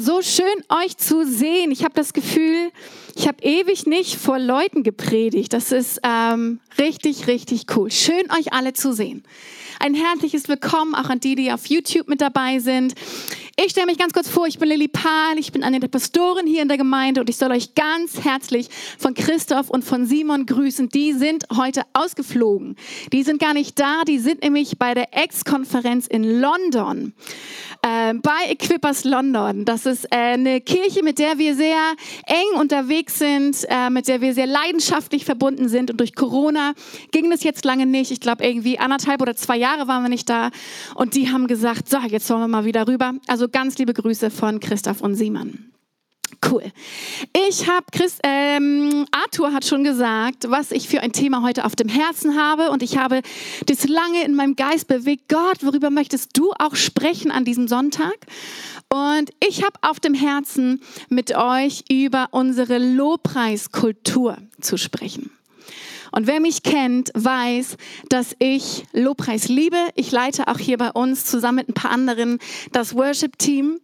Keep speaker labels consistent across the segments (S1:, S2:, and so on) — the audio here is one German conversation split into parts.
S1: So schön euch zu sehen. Ich habe das Gefühl, ich habe ewig nicht vor Leuten gepredigt. Das ist ähm, richtig, richtig cool. Schön euch alle zu sehen. Ein herzliches Willkommen auch an die, die auf YouTube mit dabei sind. Ich stelle mich ganz kurz vor, ich bin Lilly Pahl, ich bin eine der Pastoren hier in der Gemeinde und ich soll euch ganz herzlich von Christoph und von Simon grüßen. Die sind heute ausgeflogen. Die sind gar nicht da, die sind nämlich bei der Ex-Konferenz in London, äh, bei Equippers London. Das ist äh, eine Kirche, mit der wir sehr eng unterwegs sind, äh, mit der wir sehr leidenschaftlich verbunden sind und durch Corona ging das jetzt lange nicht. Ich glaube irgendwie anderthalb oder zwei Jahre waren wir nicht da und die haben gesagt, so, jetzt wollen wir mal wieder rüber. Also ganz liebe Grüße von Christoph und Simon. Cool. Ich habe Chris, ähm, Arthur hat schon gesagt, was ich für ein Thema heute auf dem Herzen habe und ich habe das lange in meinem Geist bewegt. Gott, worüber möchtest du auch sprechen an diesem Sonntag? Und ich habe auf dem Herzen, mit euch über unsere Lobpreiskultur zu sprechen. Und wer mich kennt, weiß, dass ich Lobpreis liebe. Ich leite auch hier bei uns zusammen mit ein paar anderen das Worship-Team.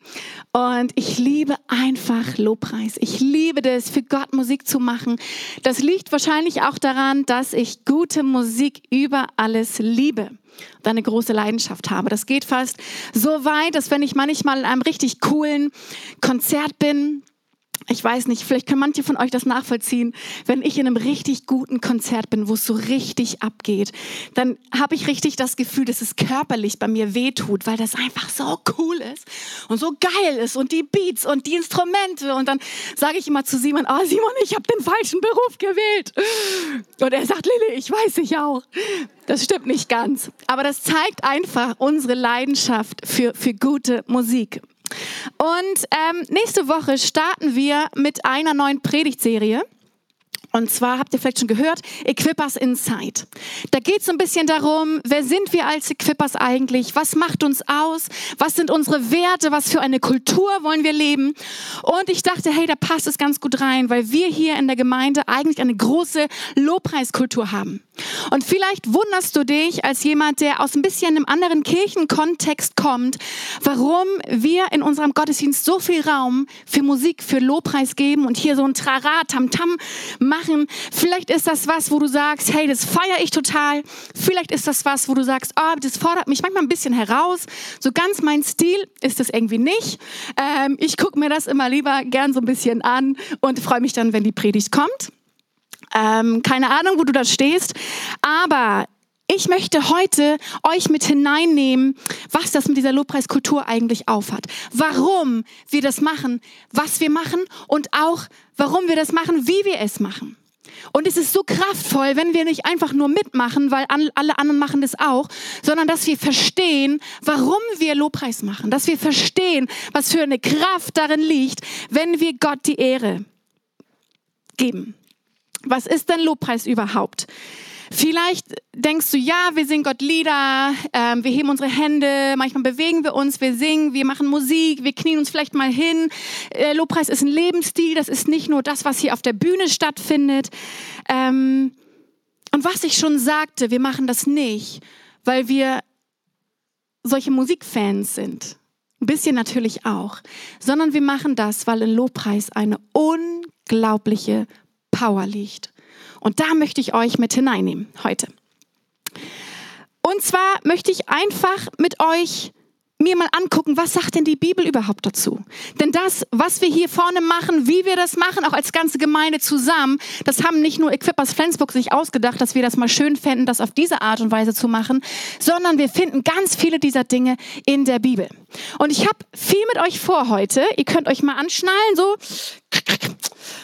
S1: Und ich liebe einfach Lobpreis. Ich liebe das, für Gott Musik zu machen. Das liegt wahrscheinlich auch daran, dass ich gute Musik über alles liebe und eine große Leidenschaft habe. Das geht fast so weit, dass wenn ich manchmal in einem richtig coolen Konzert bin, ich weiß nicht, vielleicht können manche von euch das nachvollziehen, wenn ich in einem richtig guten Konzert bin, wo es so richtig abgeht, dann habe ich richtig das Gefühl, dass es körperlich bei mir wehtut, weil das einfach so cool ist und so geil ist und die Beats und die Instrumente und dann sage ich immer zu Simon, oh Simon, ich habe den falschen Beruf gewählt. Und er sagt, Lilly, ich weiß ich auch. Das stimmt nicht ganz, aber das zeigt einfach unsere Leidenschaft für, für gute Musik. Und ähm, nächste Woche starten wir mit einer neuen Predigtserie. Und zwar habt ihr vielleicht schon gehört, Equippers Inside. Da geht es ein bisschen darum, wer sind wir als Equippers eigentlich? Was macht uns aus? Was sind unsere Werte? Was für eine Kultur wollen wir leben? Und ich dachte, hey, da passt es ganz gut rein, weil wir hier in der Gemeinde eigentlich eine große Lobpreiskultur haben. Und vielleicht wunderst du dich als jemand, der aus ein bisschen einem anderen Kirchenkontext kommt, warum wir in unserem Gottesdienst so viel Raum für Musik, für Lobpreis geben und hier so ein Trara, Tamtam machen. Vielleicht ist das was, wo du sagst, hey, das feiere ich total. Vielleicht ist das was, wo du sagst, oh, das fordert mich manchmal ein bisschen heraus. So ganz mein Stil ist das irgendwie nicht. Ähm, ich gucke mir das immer lieber gern so ein bisschen an und freue mich dann, wenn die Predigt kommt. Ähm, keine Ahnung, wo du da stehst, aber ich möchte heute euch mit hineinnehmen, was das mit dieser Lobpreiskultur eigentlich aufhat. Warum wir das machen, was wir machen und auch warum wir das machen, wie wir es machen. Und es ist so kraftvoll, wenn wir nicht einfach nur mitmachen, weil alle anderen machen das auch, sondern dass wir verstehen, warum wir Lobpreis machen. Dass wir verstehen, was für eine Kraft darin liegt, wenn wir Gott die Ehre geben. Was ist denn Lobpreis überhaupt? Vielleicht denkst du, ja, wir singen Gott Lieder, ähm, wir heben unsere Hände, manchmal bewegen wir uns, wir singen, wir machen Musik, wir knien uns vielleicht mal hin. Äh, Lobpreis ist ein Lebensstil, das ist nicht nur das, was hier auf der Bühne stattfindet. Ähm, und was ich schon sagte, wir machen das nicht, weil wir solche Musikfans sind. Ein bisschen natürlich auch. Sondern wir machen das, weil in Lobpreis eine unglaubliche Power liegt. Und da möchte ich euch mit hineinnehmen heute. Und zwar möchte ich einfach mit euch mir mal angucken, was sagt denn die Bibel überhaupt dazu? Denn das, was wir hier vorne machen, wie wir das machen, auch als ganze Gemeinde zusammen, das haben nicht nur Equippers Flensburg sich ausgedacht, dass wir das mal schön fänden, das auf diese Art und Weise zu machen, sondern wir finden ganz viele dieser Dinge in der Bibel. Und ich habe viel mit euch vor heute. Ihr könnt euch mal anschnallen, so.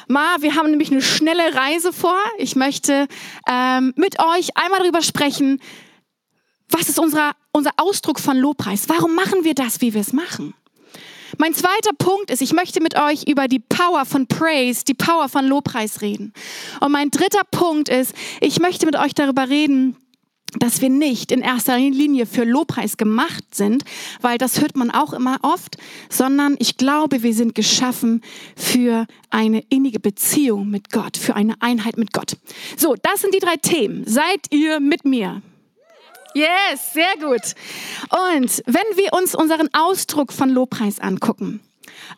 S1: Ma, wir haben nämlich eine schnelle Reise vor. Ich möchte ähm, mit euch einmal darüber sprechen, was ist unser, unser Ausdruck von Lobpreis? Warum machen wir das, wie wir es machen? Mein zweiter Punkt ist, ich möchte mit euch über die Power von Praise, die Power von Lobpreis reden. Und mein dritter Punkt ist, ich möchte mit euch darüber reden, dass wir nicht in erster Linie für Lobpreis gemacht sind, weil das hört man auch immer oft, sondern ich glaube, wir sind geschaffen für eine innige Beziehung mit Gott, für eine Einheit mit Gott. So, das sind die drei Themen. Seid ihr mit mir? Yes, sehr gut. Und wenn wir uns unseren Ausdruck von Lobpreis angucken,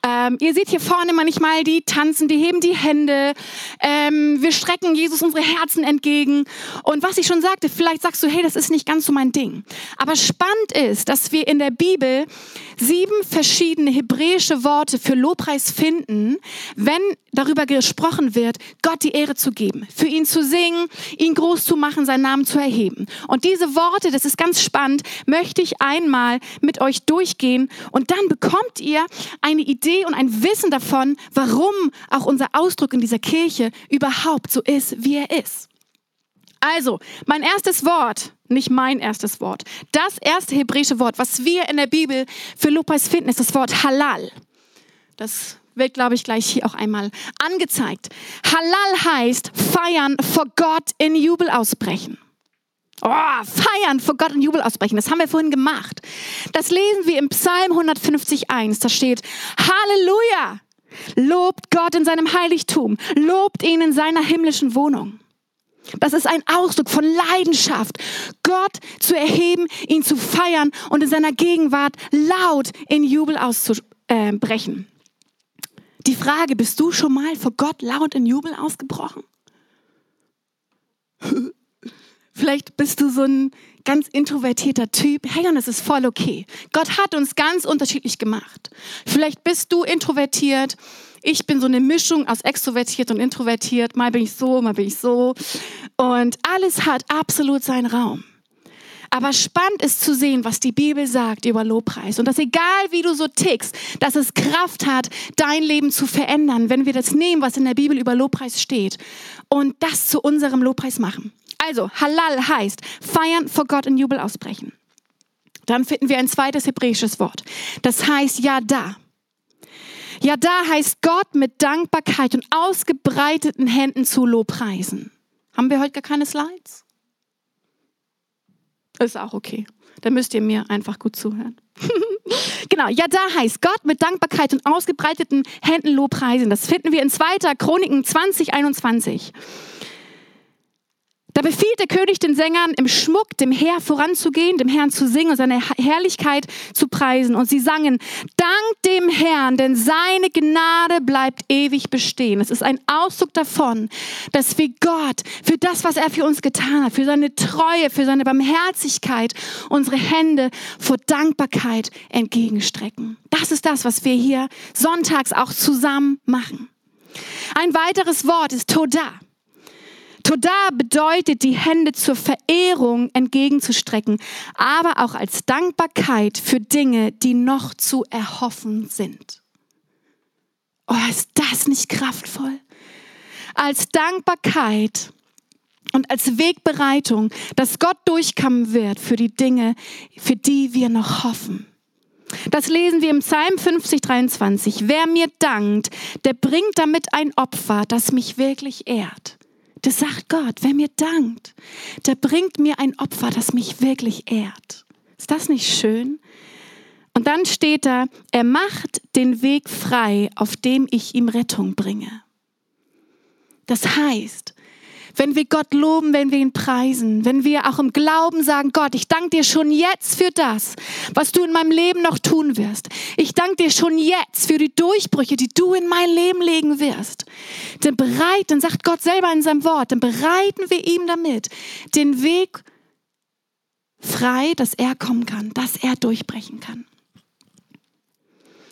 S1: Ähm, ihr seht hier vorne manchmal, die tanzen, die heben die Hände. Ähm, wir strecken Jesus unsere Herzen entgegen. Und was ich schon sagte, vielleicht sagst du, hey, das ist nicht ganz so mein Ding. Aber spannend ist, dass wir in der Bibel sieben verschiedene hebräische Worte für Lobpreis finden, wenn darüber gesprochen wird, Gott die Ehre zu geben, für ihn zu singen, ihn groß zu machen, seinen Namen zu erheben. Und diese Worte, das ist ganz spannend, möchte ich einmal mit euch durchgehen und dann bekommt ihr eine Idee und ein Wissen davon, warum auch unser Ausdruck in dieser Kirche überhaupt so ist, wie er ist. Also, mein erstes Wort, nicht mein erstes Wort, das erste hebräische Wort, was wir in der Bibel für Lobpreis finden, ist das Wort Halal. Das wird, glaube ich, gleich hier auch einmal angezeigt. Halal heißt feiern vor Gott in Jubel ausbrechen. Oh, feiern vor Gott in Jubel ausbrechen. Das haben wir vorhin gemacht. Das lesen wir im Psalm 150.1. Da steht, Halleluja! Lobt Gott in seinem Heiligtum. Lobt ihn in seiner himmlischen Wohnung. Das ist ein Ausdruck von Leidenschaft, Gott zu erheben, ihn zu feiern und in seiner Gegenwart laut in Jubel auszubrechen. Die Frage, bist du schon mal vor Gott laut in Jubel ausgebrochen? Vielleicht bist du so ein ganz introvertierter Typ. Hey, und es ist voll okay. Gott hat uns ganz unterschiedlich gemacht. Vielleicht bist du introvertiert ich bin so eine Mischung aus extrovertiert und introvertiert. Mal bin ich so, mal bin ich so. Und alles hat absolut seinen Raum. Aber spannend ist zu sehen, was die Bibel sagt über Lobpreis. Und dass egal wie du so tickst, dass es Kraft hat, dein Leben zu verändern, wenn wir das nehmen, was in der Bibel über Lobpreis steht und das zu unserem Lobpreis machen. Also, Halal heißt feiern vor Gott in Jubel ausbrechen. Dann finden wir ein zweites hebräisches Wort. Das heißt Yada. Ja, da heißt Gott mit Dankbarkeit und ausgebreiteten Händen zu Lobpreisen. Haben wir heute gar keine Slides? Ist auch okay. Dann müsst ihr mir einfach gut zuhören. genau, ja, da heißt Gott mit Dankbarkeit und ausgebreiteten Händen Lobpreisen. Das finden wir in 2. Chroniken 20, 21. Da befiehlt der König den Sängern, im Schmuck dem Herr voranzugehen, dem Herrn zu singen und seine Herrlichkeit zu preisen. Und sie sangen, Dank dem Herrn, denn seine Gnade bleibt ewig bestehen. Es ist ein Ausdruck davon, dass wir Gott für das, was er für uns getan hat, für seine Treue, für seine Barmherzigkeit, unsere Hände vor Dankbarkeit entgegenstrecken. Das ist das, was wir hier sonntags auch zusammen machen. Ein weiteres Wort ist Toda. Toda bedeutet, die Hände zur Verehrung entgegenzustrecken, aber auch als Dankbarkeit für Dinge, die noch zu erhoffen sind. Oh, ist das nicht kraftvoll? Als Dankbarkeit und als Wegbereitung, dass Gott durchkommen wird für die Dinge, für die wir noch hoffen. Das lesen wir im Psalm 50, 23. Wer mir dankt, der bringt damit ein Opfer, das mich wirklich ehrt. Das sagt Gott, wer mir dankt, der bringt mir ein Opfer, das mich wirklich ehrt. Ist das nicht schön? Und dann steht da, er macht den Weg frei, auf dem ich ihm Rettung bringe. Das heißt, wenn wir Gott loben, wenn wir ihn preisen, wenn wir auch im Glauben sagen, Gott, ich danke dir schon jetzt für das, was du in meinem Leben noch tun wirst. Ich danke dir schon jetzt für die Durchbrüche, die du in mein Leben legen wirst. Denn bereit, dann sagt Gott selber in seinem Wort, dann bereiten wir ihm damit den Weg frei, dass er kommen kann, dass er durchbrechen kann.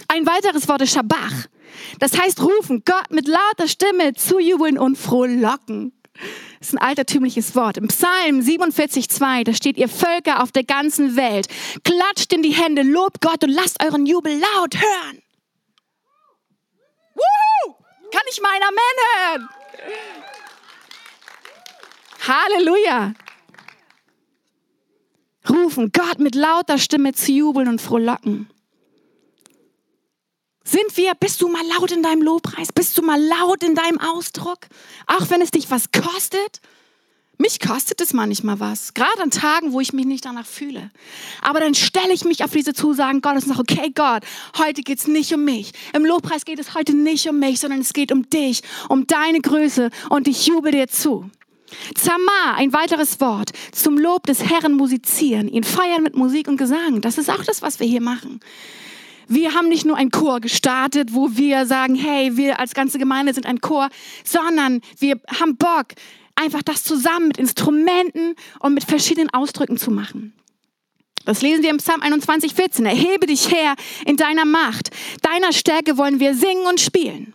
S1: Ein weiteres Wort ist Schabach. Das heißt rufen, Gott mit lauter Stimme zujubeln und frohlocken. Das ist ein altertümliches Wort. Im Psalm 47,2, da steht ihr Völker auf der ganzen Welt. Klatscht in die Hände, lobt Gott und lasst euren Jubel laut hören. Woo! Kann ich mein Amen hören? Halleluja. Rufen, Gott mit lauter Stimme zu jubeln und frohlocken. Sind wir, bist du mal laut in deinem Lobpreis? Bist du mal laut in deinem Ausdruck? Auch wenn es dich was kostet? Mich kostet es manchmal was, gerade an Tagen, wo ich mich nicht danach fühle. Aber dann stelle ich mich auf diese Zusagen Gottes und sage, okay Gott, heute geht es nicht um mich. Im Lobpreis geht es heute nicht um mich, sondern es geht um dich, um deine Größe und ich jubel dir zu. Zama, ein weiteres Wort, zum Lob des Herrn musizieren, ihn feiern mit Musik und Gesang. Das ist auch das, was wir hier machen. Wir haben nicht nur ein Chor gestartet, wo wir sagen, hey, wir als ganze Gemeinde sind ein Chor, sondern wir haben Bock, einfach das zusammen mit Instrumenten und mit verschiedenen Ausdrücken zu machen. Das lesen wir im Psalm 21, 14. Erhebe dich her in deiner Macht. Deiner Stärke wollen wir singen und spielen.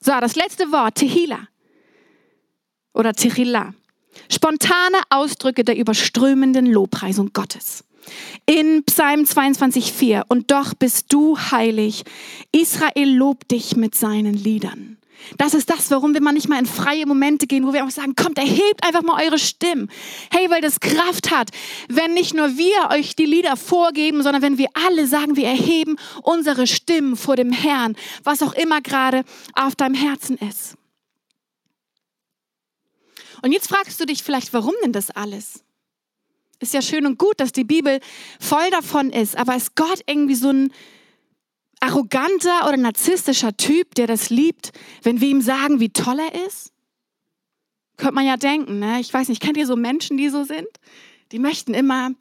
S1: So, das letzte Wort, Tehila oder Tehila. Spontane Ausdrücke der überströmenden Lobpreisung Gottes. In Psalm 22, 4. Und doch bist du heilig. Israel lobt dich mit seinen Liedern. Das ist das, warum wir manchmal in freie Momente gehen, wo wir auch sagen, kommt, erhebt einfach mal eure Stimmen. Hey, weil das Kraft hat, wenn nicht nur wir euch die Lieder vorgeben, sondern wenn wir alle sagen, wir erheben unsere Stimmen vor dem Herrn, was auch immer gerade auf deinem Herzen ist. Und jetzt fragst du dich vielleicht, warum denn das alles? Ist ja schön und gut, dass die Bibel voll davon ist, aber ist Gott irgendwie so ein arroganter oder narzisstischer Typ, der das liebt, wenn wir ihm sagen, wie toll er ist? Könnte man ja denken, ne? Ich weiß nicht, kennt ihr so Menschen, die so sind? Die möchten immer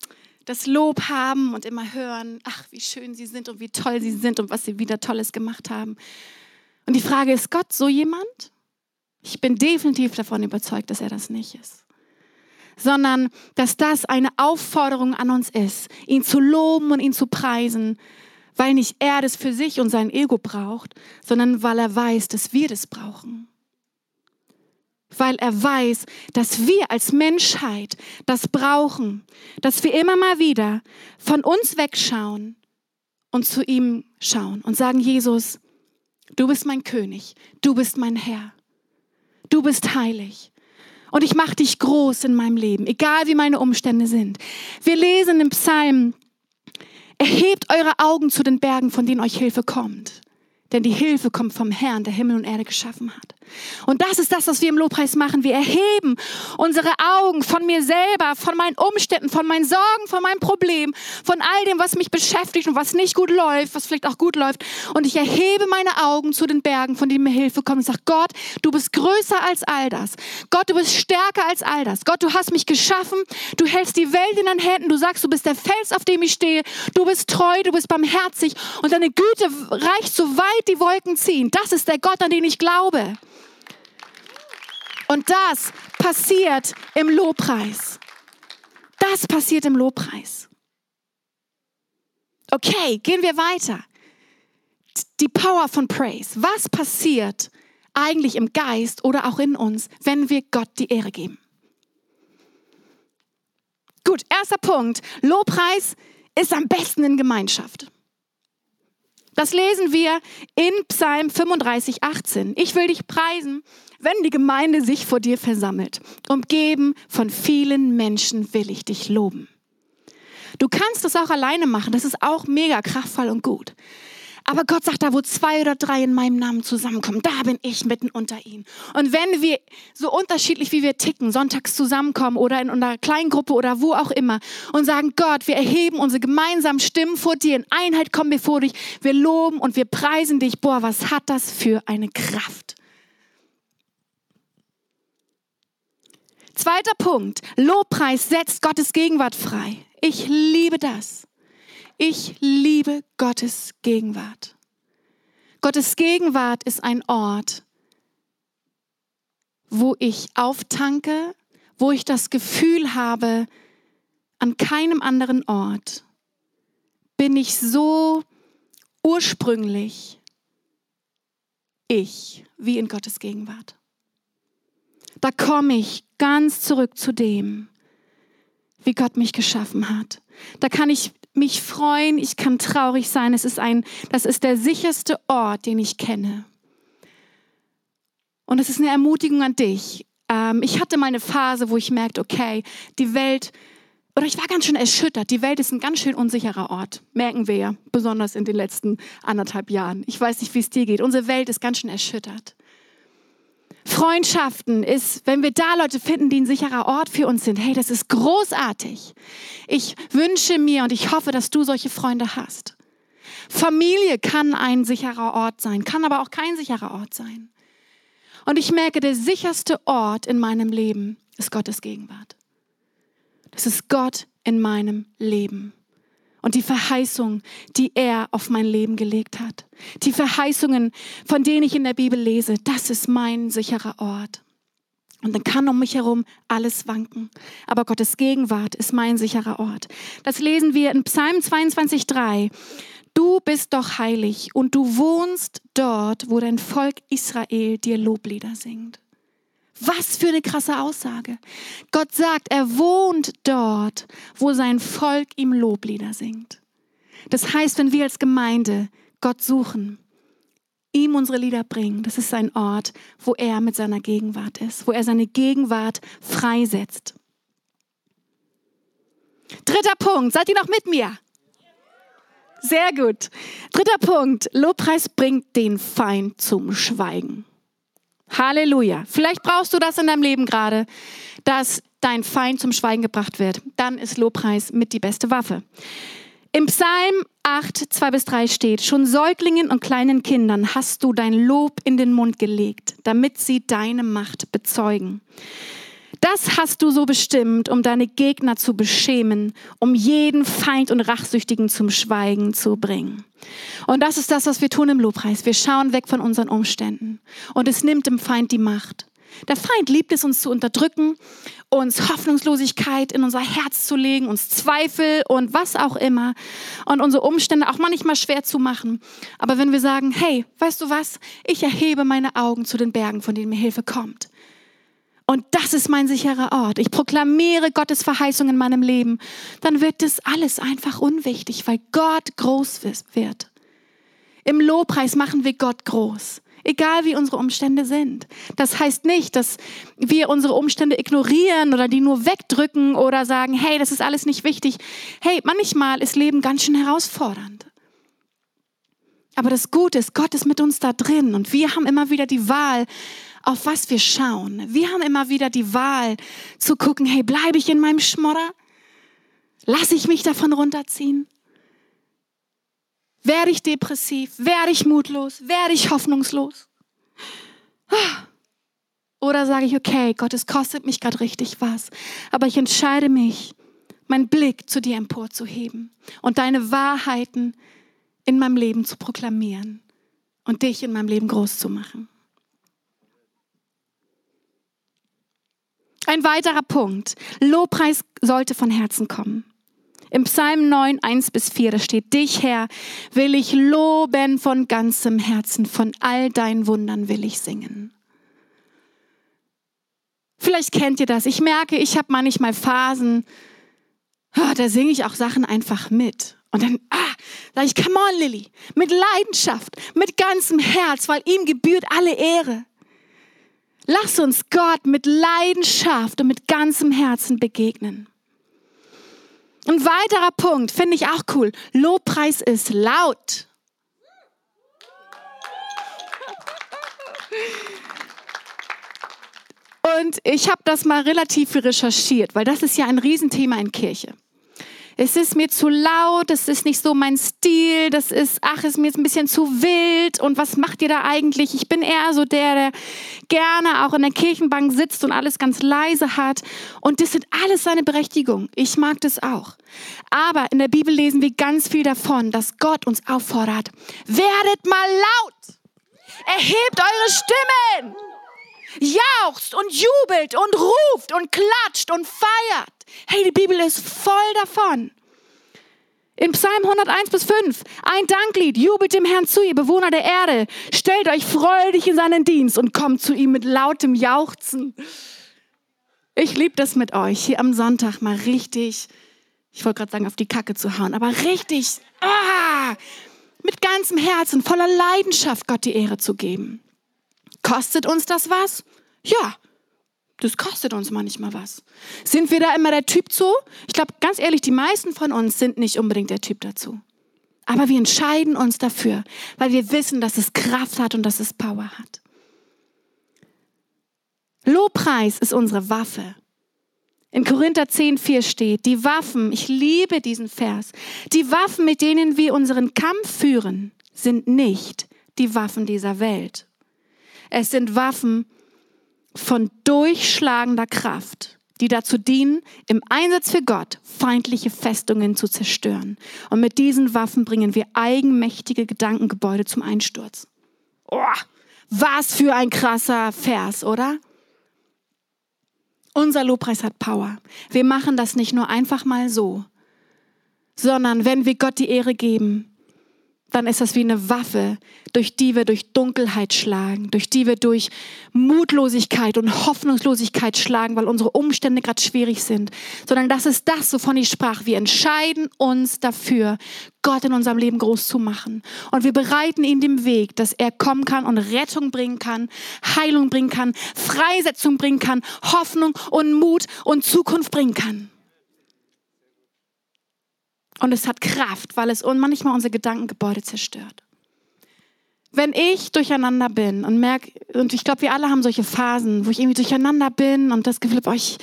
S1: das Lob haben und immer hören, ach, wie schön sie sind und wie toll sie sind und was sie wieder Tolles gemacht haben. Und die Frage ist, Gott so jemand? Ich bin definitiv davon überzeugt, dass er das nicht ist. Sondern, dass das eine Aufforderung an uns ist, ihn zu loben und ihn zu preisen, weil nicht er das für sich und sein Ego braucht, sondern weil er weiß, dass wir das brauchen. Weil er weiß, dass wir als Menschheit das brauchen, dass wir immer mal wieder von uns wegschauen und zu ihm schauen und sagen, Jesus, du bist mein König, du bist mein Herr, du bist heilig. Und ich mache dich groß in meinem Leben, egal wie meine Umstände sind. Wir lesen im Psalm Erhebt eure Augen zu den Bergen, von denen euch Hilfe kommt. Denn die Hilfe kommt vom Herrn, der Himmel und Erde geschaffen hat. Und das ist das, was wir im Lobpreis machen. Wir erheben unsere Augen von mir selber, von meinen Umständen, von meinen Sorgen, von meinem Problem, von all dem, was mich beschäftigt und was nicht gut läuft, was vielleicht auch gut läuft. Und ich erhebe meine Augen zu den Bergen, von denen mir Hilfe kommt. Und sage, Gott, du bist größer als all das. Gott, du bist stärker als all das. Gott, du hast mich geschaffen. Du hältst die Welt in deinen Händen. Du sagst, du bist der Fels, auf dem ich stehe. Du bist treu, du bist barmherzig. Und deine Güte reicht so weit die Wolken ziehen. Das ist der Gott, an den ich glaube. Und das passiert im Lobpreis. Das passiert im Lobpreis. Okay, gehen wir weiter. Die Power von Praise. Was passiert eigentlich im Geist oder auch in uns, wenn wir Gott die Ehre geben? Gut, erster Punkt. Lobpreis ist am besten in Gemeinschaft. Das lesen wir in Psalm 35, 18. Ich will dich preisen, wenn die Gemeinde sich vor dir versammelt. Umgeben von vielen Menschen will ich dich loben. Du kannst das auch alleine machen, das ist auch mega kraftvoll und gut. Aber Gott sagt, da wo zwei oder drei in meinem Namen zusammenkommen, da bin ich mitten unter ihnen. Und wenn wir so unterschiedlich wie wir ticken, sonntags zusammenkommen oder in einer Kleingruppe oder wo auch immer und sagen, Gott, wir erheben unsere gemeinsamen Stimmen vor dir, in Einheit kommen wir vor dich, wir loben und wir preisen dich. Boah, was hat das für eine Kraft? Zweiter Punkt. Lobpreis setzt Gottes Gegenwart frei. Ich liebe das. Ich liebe Gottes Gegenwart. Gottes Gegenwart ist ein Ort, wo ich auftanke, wo ich das Gefühl habe, an keinem anderen Ort bin ich so ursprünglich ich wie in Gottes Gegenwart. Da komme ich ganz zurück zu dem, wie Gott mich geschaffen hat. Da kann ich mich freuen, ich kann traurig sein. Es ist ein, das ist der sicherste Ort, den ich kenne. Und es ist eine Ermutigung an dich. Ähm, ich hatte mal eine Phase, wo ich merkte, okay, die Welt, oder ich war ganz schön erschüttert. Die Welt ist ein ganz schön unsicherer Ort, merken wir ja, besonders in den letzten anderthalb Jahren. Ich weiß nicht, wie es dir geht. Unsere Welt ist ganz schön erschüttert. Freundschaften ist, wenn wir da Leute finden, die ein sicherer Ort für uns sind. Hey, das ist großartig. Ich wünsche mir und ich hoffe, dass du solche Freunde hast. Familie kann ein sicherer Ort sein, kann aber auch kein sicherer Ort sein. Und ich merke, der sicherste Ort in meinem Leben ist Gottes Gegenwart. Das ist Gott in meinem Leben. Und die Verheißung, die er auf mein Leben gelegt hat. Die Verheißungen, von denen ich in der Bibel lese, das ist mein sicherer Ort. Und dann kann um mich herum alles wanken. Aber Gottes Gegenwart ist mein sicherer Ort. Das lesen wir in Psalm 22,3. Du bist doch heilig und du wohnst dort, wo dein Volk Israel dir Loblieder singt. Was für eine krasse Aussage. Gott sagt, er wohnt dort, wo sein Volk ihm Loblieder singt. Das heißt, wenn wir als Gemeinde Gott suchen, ihm unsere Lieder bringen, das ist ein Ort, wo er mit seiner Gegenwart ist, wo er seine Gegenwart freisetzt. Dritter Punkt, seid ihr noch mit mir? Sehr gut. Dritter Punkt, Lobpreis bringt den Feind zum Schweigen. Halleluja. Vielleicht brauchst du das in deinem Leben gerade, dass dein Feind zum Schweigen gebracht wird. Dann ist Lobpreis mit die beste Waffe. Im Psalm 8, 2 bis 3 steht, schon Säuglingen und kleinen Kindern hast du dein Lob in den Mund gelegt, damit sie deine Macht bezeugen. Das hast du so bestimmt, um deine Gegner zu beschämen, um jeden Feind und Rachsüchtigen zum Schweigen zu bringen. Und das ist das, was wir tun im Lobpreis. Wir schauen weg von unseren Umständen. Und es nimmt dem Feind die Macht. Der Feind liebt es, uns zu unterdrücken, uns Hoffnungslosigkeit in unser Herz zu legen, uns Zweifel und was auch immer und unsere Umstände auch manchmal schwer zu machen. Aber wenn wir sagen, hey, weißt du was, ich erhebe meine Augen zu den Bergen, von denen mir Hilfe kommt. Und das ist mein sicherer Ort. Ich proklamiere Gottes Verheißung in meinem Leben. Dann wird das alles einfach unwichtig, weil Gott groß wird. Im Lobpreis machen wir Gott groß egal wie unsere Umstände sind. Das heißt nicht, dass wir unsere Umstände ignorieren oder die nur wegdrücken oder sagen, hey, das ist alles nicht wichtig. Hey, manchmal ist Leben ganz schön herausfordernd. Aber das Gute ist, Gott ist mit uns da drin und wir haben immer wieder die Wahl, auf was wir schauen. Wir haben immer wieder die Wahl zu gucken, hey, bleibe ich in meinem Schmodder? Lasse ich mich davon runterziehen? Werde ich depressiv? Werde ich mutlos? Werde ich hoffnungslos? Oder sage ich, okay, Gott, es kostet mich gerade richtig was, aber ich entscheide mich, meinen Blick zu dir emporzuheben und deine Wahrheiten in meinem Leben zu proklamieren und dich in meinem Leben groß zu machen. Ein weiterer Punkt. Lobpreis sollte von Herzen kommen. Im Psalm 9, 1 bis 4, da steht, dich Herr will ich loben von ganzem Herzen, von all deinen Wundern will ich singen. Vielleicht kennt ihr das. Ich merke, ich habe manchmal Phasen, oh, da singe ich auch Sachen einfach mit. Und dann ah, sage ich, come on, Lilly, mit Leidenschaft, mit ganzem Herz, weil ihm gebührt alle Ehre. Lass uns Gott mit Leidenschaft und mit ganzem Herzen begegnen. Ein weiterer Punkt, finde ich auch cool. Lobpreis ist laut. Und ich habe das mal relativ recherchiert, weil das ist ja ein Riesenthema in Kirche es ist mir zu laut, das ist nicht so mein Stil, das ist, ach, ist mir jetzt ein bisschen zu wild und was macht ihr da eigentlich? Ich bin eher so der, der gerne auch in der Kirchenbank sitzt und alles ganz leise hat und das sind alles seine Berechtigung. Ich mag das auch. Aber in der Bibel lesen wir ganz viel davon, dass Gott uns auffordert, werdet mal laut, erhebt eure Stimmen jauchzt und jubelt und ruft und klatscht und feiert. Hey, die Bibel ist voll davon. In Psalm 101 bis 5, ein Danklied, jubelt dem Herrn zu, ihr Bewohner der Erde, stellt euch freudig in seinen Dienst und kommt zu ihm mit lautem Jauchzen. Ich liebe das mit euch, hier am Sonntag mal richtig, ich wollte gerade sagen, auf die Kacke zu hauen, aber richtig, ah, mit ganzem Herzen, voller Leidenschaft Gott die Ehre zu geben. Kostet uns das was? Ja, das kostet uns manchmal was. Sind wir da immer der Typ zu? Ich glaube, ganz ehrlich, die meisten von uns sind nicht unbedingt der Typ dazu. Aber wir entscheiden uns dafür, weil wir wissen, dass es Kraft hat und dass es Power hat. Lobpreis ist unsere Waffe. In Korinther 10,4 steht, die Waffen, ich liebe diesen Vers, die Waffen, mit denen wir unseren Kampf führen, sind nicht die Waffen dieser Welt. Es sind Waffen, von durchschlagender Kraft die dazu dienen, im Einsatz für Gott feindliche Festungen zu zerstören. Und mit diesen Waffen bringen wir eigenmächtige Gedankengebäude zum Einsturz. Oh, was für ein krasser Vers, oder? Unser Lobpreis hat Power. Wir machen das nicht nur einfach mal so, sondern wenn wir Gott die Ehre geben, dann ist das wie eine Waffe, durch die wir durch Dunkelheit schlagen, durch die wir durch Mutlosigkeit und Hoffnungslosigkeit schlagen, weil unsere Umstände gerade schwierig sind, sondern das ist das, wovon ich sprach. Wir entscheiden uns dafür, Gott in unserem Leben groß zu machen. Und wir bereiten ihn den Weg, dass er kommen kann und Rettung bringen kann, Heilung bringen kann, Freisetzung bringen kann, Hoffnung und Mut und Zukunft bringen kann. Und es hat Kraft, weil es manchmal unsere Gedankengebäude zerstört. Wenn ich durcheinander bin und merke, und ich glaube, wir alle haben solche Phasen, wo ich irgendwie durcheinander bin und das Gefühl habe, oh, ich,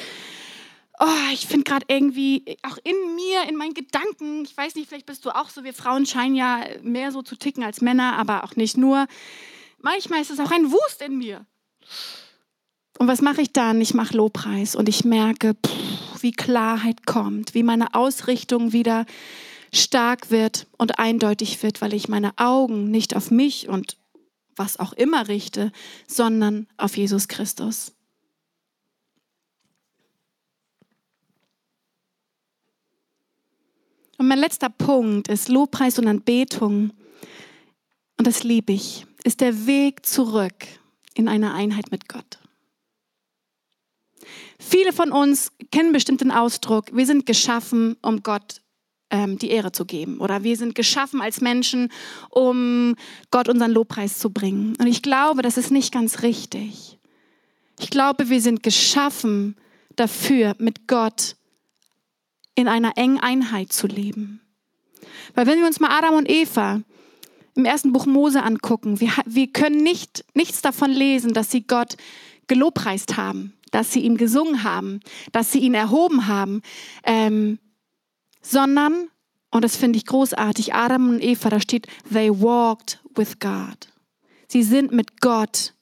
S1: oh, ich finde gerade irgendwie auch in mir, in meinen Gedanken, ich weiß nicht, vielleicht bist du auch so, wir Frauen scheinen ja mehr so zu ticken als Männer, aber auch nicht nur. Manchmal ist es auch ein Wust in mir. Und was mache ich dann? Ich mache Lobpreis und ich merke, pff, wie Klarheit kommt, wie meine Ausrichtung wieder stark wird und eindeutig wird, weil ich meine Augen nicht auf mich und was auch immer richte, sondern auf Jesus Christus. Und mein letzter Punkt ist Lobpreis und Anbetung. Und das liebe ich, ist der Weg zurück in eine Einheit mit Gott. Viele von uns kennen bestimmt den Ausdruck, wir sind geschaffen, um Gott ähm, die Ehre zu geben. Oder wir sind geschaffen als Menschen, um Gott unseren Lobpreis zu bringen. Und ich glaube, das ist nicht ganz richtig. Ich glaube, wir sind geschaffen dafür, mit Gott in einer engen Einheit zu leben. Weil wenn wir uns mal Adam und Eva im ersten Buch Mose angucken, wir, wir können nicht, nichts davon lesen, dass sie Gott gelobpreist haben dass sie ihn gesungen haben, dass sie ihn erhoben haben, ähm, sondern, und das finde ich großartig, Adam und Eva, da steht, they walked with God. Sie sind mit Gott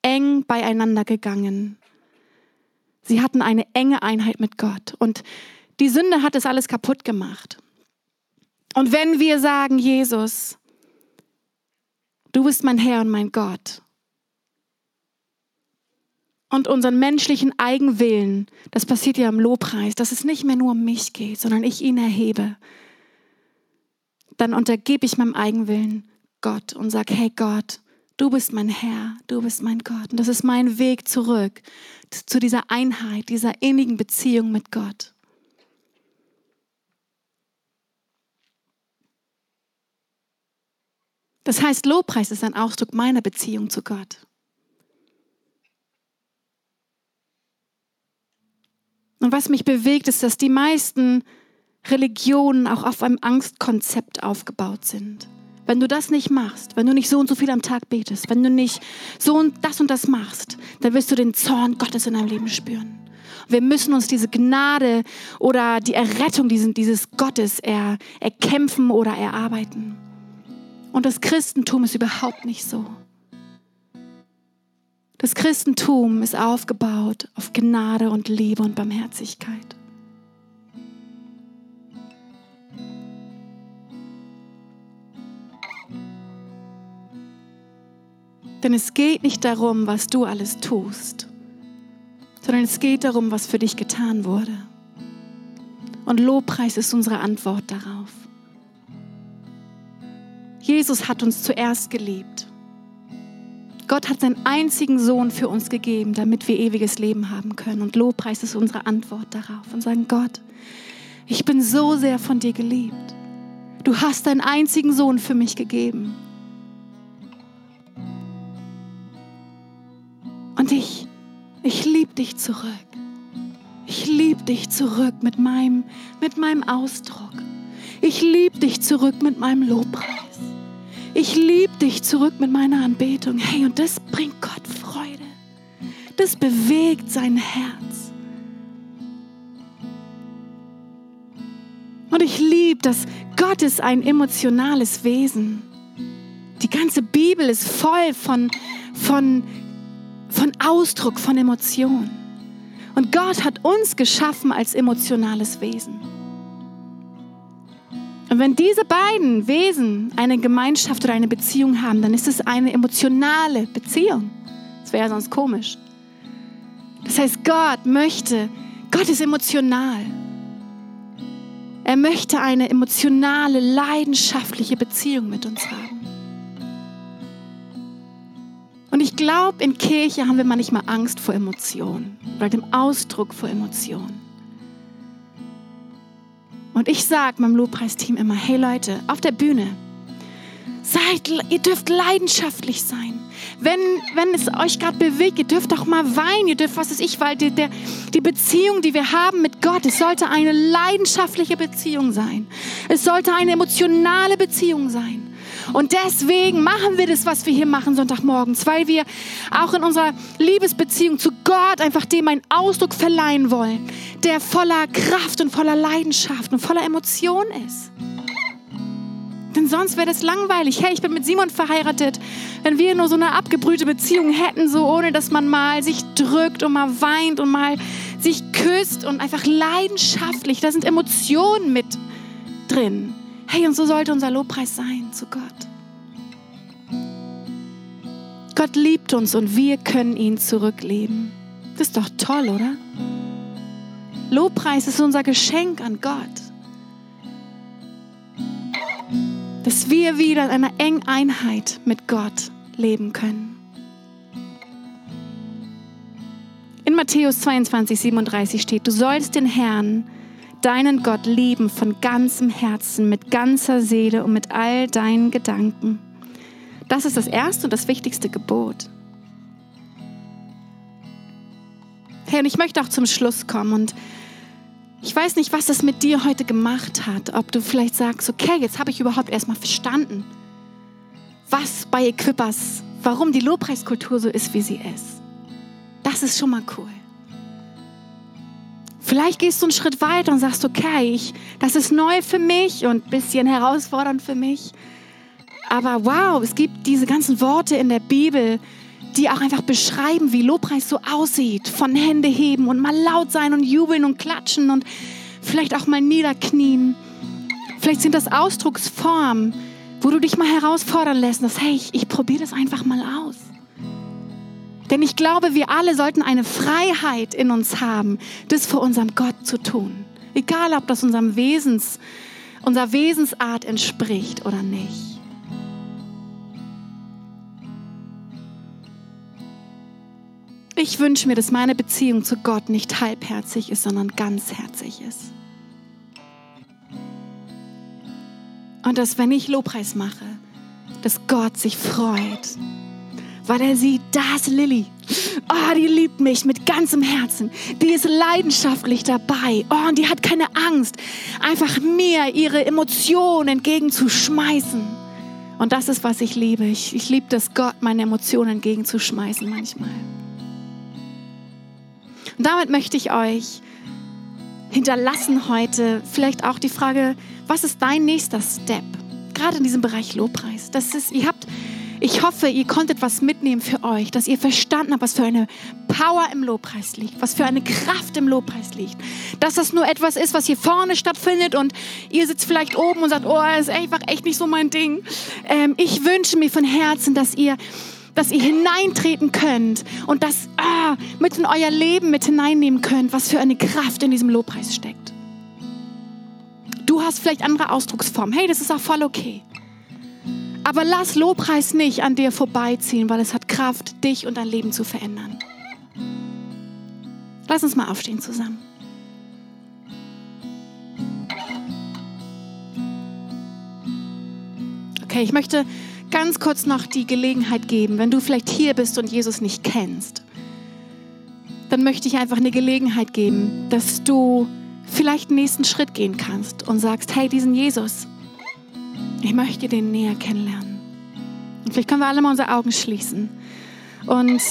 S1: eng beieinander gegangen. Sie hatten eine enge Einheit mit Gott. Und die Sünde hat es alles kaputt gemacht. Und wenn wir sagen, Jesus, du bist mein Herr und mein Gott, und unseren menschlichen Eigenwillen, das passiert ja im Lobpreis, dass es nicht mehr nur um mich geht, sondern ich ihn erhebe, dann untergebe ich meinem Eigenwillen Gott und sage, hey Gott, du bist mein Herr, du bist mein Gott. Und das ist mein Weg zurück zu dieser Einheit, dieser innigen Beziehung mit Gott. Das heißt, Lobpreis ist ein Ausdruck meiner Beziehung zu Gott. Und was mich bewegt, ist, dass die meisten Religionen auch auf einem Angstkonzept aufgebaut sind. Wenn du das nicht machst, wenn du nicht so und so viel am Tag betest, wenn du nicht so und das und das machst, dann wirst du den Zorn Gottes in deinem Leben spüren. Wir müssen uns diese Gnade oder die Errettung dieses Gottes er, erkämpfen oder erarbeiten. Und das Christentum ist überhaupt nicht so. Das Christentum ist aufgebaut auf Gnade und Liebe und Barmherzigkeit. Denn es geht nicht darum, was du alles tust, sondern es geht darum, was für dich getan wurde. Und Lobpreis ist unsere Antwort darauf. Jesus hat uns zuerst geliebt. Gott hat seinen einzigen Sohn für uns gegeben, damit wir ewiges Leben haben können. Und Lobpreis ist unsere Antwort darauf und sagen, Gott, ich bin so sehr von dir geliebt. Du hast deinen einzigen Sohn für mich gegeben. Und ich, ich liebe dich zurück. Ich liebe dich zurück mit meinem, mit meinem Ausdruck. Ich liebe dich zurück mit meinem Lobpreis. Ich liebe dich zurück mit meiner Anbetung. Hey, und das bringt Gott Freude. Das bewegt sein Herz. Und ich liebe, dass Gott ist ein emotionales Wesen. Die ganze Bibel ist voll von, von, von Ausdruck, von Emotionen. Und Gott hat uns geschaffen als emotionales Wesen. Und wenn diese beiden Wesen eine Gemeinschaft oder eine Beziehung haben, dann ist es eine emotionale Beziehung. Das wäre ja sonst komisch. Das heißt, Gott möchte, Gott ist emotional. Er möchte eine emotionale, leidenschaftliche Beziehung mit uns haben. Und ich glaube, in Kirche haben wir manchmal Angst vor Emotionen oder dem Ausdruck vor Emotionen. Und ich sage meinem Lobpreisteam immer, hey Leute, auf der Bühne, seid, ihr dürft leidenschaftlich sein. Wenn, wenn es euch gerade bewegt, ihr dürft auch mal weinen, ihr dürft, was weiß ich, weil die, der, die Beziehung, die wir haben mit Gott, es sollte eine leidenschaftliche Beziehung sein. Es sollte eine emotionale Beziehung sein. Und deswegen machen wir das, was wir hier machen Sonntagmorgens, weil wir auch in unserer Liebesbeziehung zu Gott einfach dem einen Ausdruck verleihen wollen, der voller Kraft und voller Leidenschaft und voller Emotion ist. Denn sonst wäre das langweilig. Hey, ich bin mit Simon verheiratet. Wenn wir nur so eine abgebrühte Beziehung hätten, so ohne dass man mal sich drückt und mal weint und mal sich küsst und einfach leidenschaftlich, da sind Emotionen mit drin. Hey, und so sollte unser Lobpreis sein zu Gott. Gott liebt uns und wir können ihn zurückleben. Das ist doch toll, oder? Lobpreis ist unser Geschenk an Gott. Dass wir wieder in einer engen Einheit mit Gott leben können. In Matthäus 22, 37 steht, du sollst den Herrn, deinen Gott lieben von ganzem Herzen, mit ganzer Seele und mit all deinen Gedanken. Das ist das erste und das wichtigste Gebot. Hey, und ich möchte auch zum Schluss kommen und ich weiß nicht, was das mit dir heute gemacht hat. Ob du vielleicht sagst, okay, jetzt habe ich überhaupt erstmal verstanden, was bei Equippers, warum die Lobpreiskultur so ist, wie sie ist. Das ist schon mal cool. Vielleicht gehst du einen Schritt weiter und sagst, okay, ich, das ist neu für mich und ein bisschen herausfordernd für mich. Aber wow, es gibt diese ganzen Worte in der Bibel, die auch einfach beschreiben, wie Lobpreis so aussieht. Von Hände heben und mal laut sein und jubeln und klatschen und vielleicht auch mal niederknien. Vielleicht sind das Ausdrucksformen, wo du dich mal herausfordern lässt, dass, hey, ich, ich probiere das einfach mal aus. Denn ich glaube, wir alle sollten eine Freiheit in uns haben, das vor unserem Gott zu tun. Egal, ob das unserem Wesens, unserer Wesensart entspricht oder nicht. Ich wünsche mir, dass meine Beziehung zu Gott nicht halbherzig ist, sondern ganzherzig ist. Und dass, wenn ich Lobpreis mache, dass Gott sich freut weil er sieht, da ist Lilly. Oh, die liebt mich mit ganzem Herzen. Die ist leidenschaftlich dabei. Oh, und die hat keine Angst, einfach mir ihre Emotionen entgegenzuschmeißen. Und das ist, was ich liebe. Ich, ich liebe das Gott, meine Emotionen entgegenzuschmeißen manchmal. Und damit möchte ich euch hinterlassen heute vielleicht auch die Frage, was ist dein nächster Step? Gerade in diesem Bereich Lobpreis. Das ist, ihr habt ich hoffe, ihr konntet was mitnehmen für euch, dass ihr verstanden habt, was für eine Power im Lobpreis liegt, was für eine Kraft im Lobpreis liegt. Dass das nur etwas ist, was hier vorne stattfindet und ihr sitzt vielleicht oben und sagt, oh, das ist einfach echt nicht so mein Ding. Ähm, ich wünsche mir von Herzen, dass ihr dass ihr hineintreten könnt und das ah, mit in euer Leben mit hineinnehmen könnt, was für eine Kraft in diesem Lobpreis steckt. Du hast vielleicht andere Ausdrucksformen. Hey, das ist auch voll okay. Aber lass Lobpreis nicht an dir vorbeiziehen, weil es hat Kraft, dich und dein Leben zu verändern. Lass uns mal aufstehen zusammen. Okay, ich möchte ganz kurz noch die Gelegenheit geben, wenn du vielleicht hier bist und Jesus nicht kennst, dann möchte ich einfach eine Gelegenheit geben, dass du vielleicht den nächsten Schritt gehen kannst und sagst, hey, diesen Jesus, ich möchte den näher kennenlernen. Und vielleicht können wir alle mal unsere Augen schließen. Und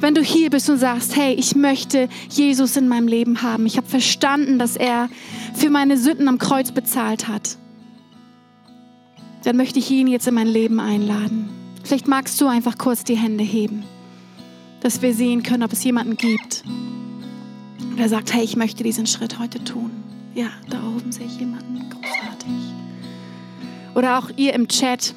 S1: wenn du hier bist und sagst, hey, ich möchte Jesus in meinem Leben haben, ich habe verstanden, dass er für meine Sünden am Kreuz bezahlt hat, dann möchte ich ihn jetzt in mein Leben einladen. Vielleicht magst du einfach kurz die Hände heben, dass wir sehen können, ob es jemanden gibt. Oder sagt, hey, ich möchte diesen Schritt heute tun. Ja, da oben sehe ich jemanden. Oder auch ihr im Chat.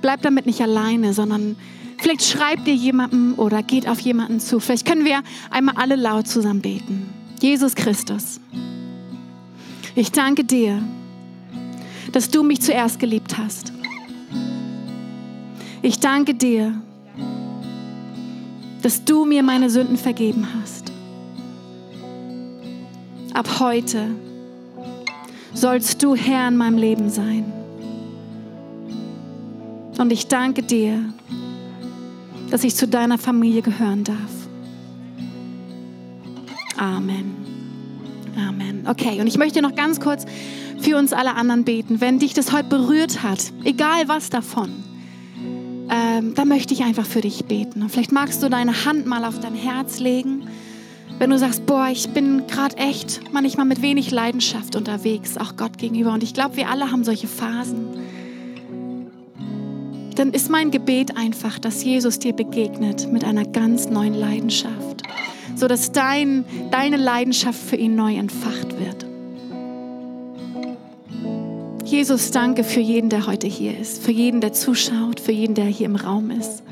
S1: Bleibt damit nicht alleine, sondern vielleicht schreibt ihr jemandem oder geht auf jemanden zu. Vielleicht können wir einmal alle laut zusammen beten. Jesus Christus, ich danke dir, dass du mich zuerst geliebt hast. Ich danke dir, dass du mir meine Sünden vergeben hast. Ab heute sollst du Herr in meinem Leben sein. Und ich danke dir, dass ich zu deiner Familie gehören darf. Amen. Amen. Okay, und ich möchte noch ganz kurz für uns alle anderen beten. Wenn dich das heute berührt hat, egal was davon, ähm, dann möchte ich einfach für dich beten. Und vielleicht magst du deine Hand mal auf dein Herz legen. Wenn du sagst, boah, ich bin gerade echt manchmal mit wenig Leidenschaft unterwegs, auch Gott gegenüber. Und ich glaube, wir alle haben solche Phasen. Dann ist mein Gebet einfach, dass Jesus dir begegnet mit einer ganz neuen Leidenschaft, sodass dein, deine Leidenschaft für ihn neu entfacht wird. Jesus, danke für jeden, der heute hier ist, für jeden, der zuschaut, für jeden, der hier im Raum ist.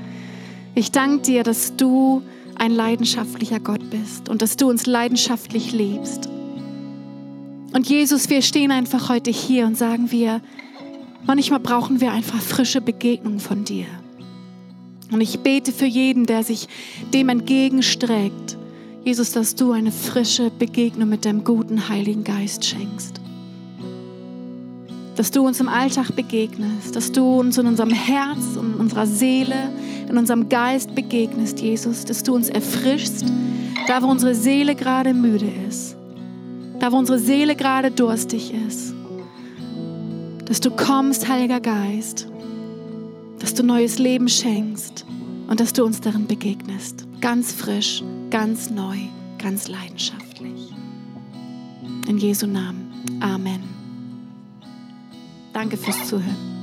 S1: Ich danke dir, dass du ein leidenschaftlicher Gott bist und dass du uns leidenschaftlich liebst. Und Jesus, wir stehen einfach heute hier und sagen wir, manchmal brauchen wir einfach frische Begegnungen von dir. Und ich bete für jeden, der sich dem entgegenstreckt, Jesus, dass du eine frische Begegnung mit deinem guten Heiligen Geist schenkst. Dass du uns im Alltag begegnest, dass du uns in unserem Herz in unserer Seele, in unserem Geist begegnest, Jesus, dass du uns erfrischst, da wo unsere Seele gerade müde ist, da wo unsere Seele gerade durstig ist, dass du kommst, Heiliger Geist, dass du neues Leben schenkst und dass du uns darin begegnest, ganz frisch, ganz neu, ganz leidenschaftlich. In Jesu Namen. Amen. Danke fürs Zuhören.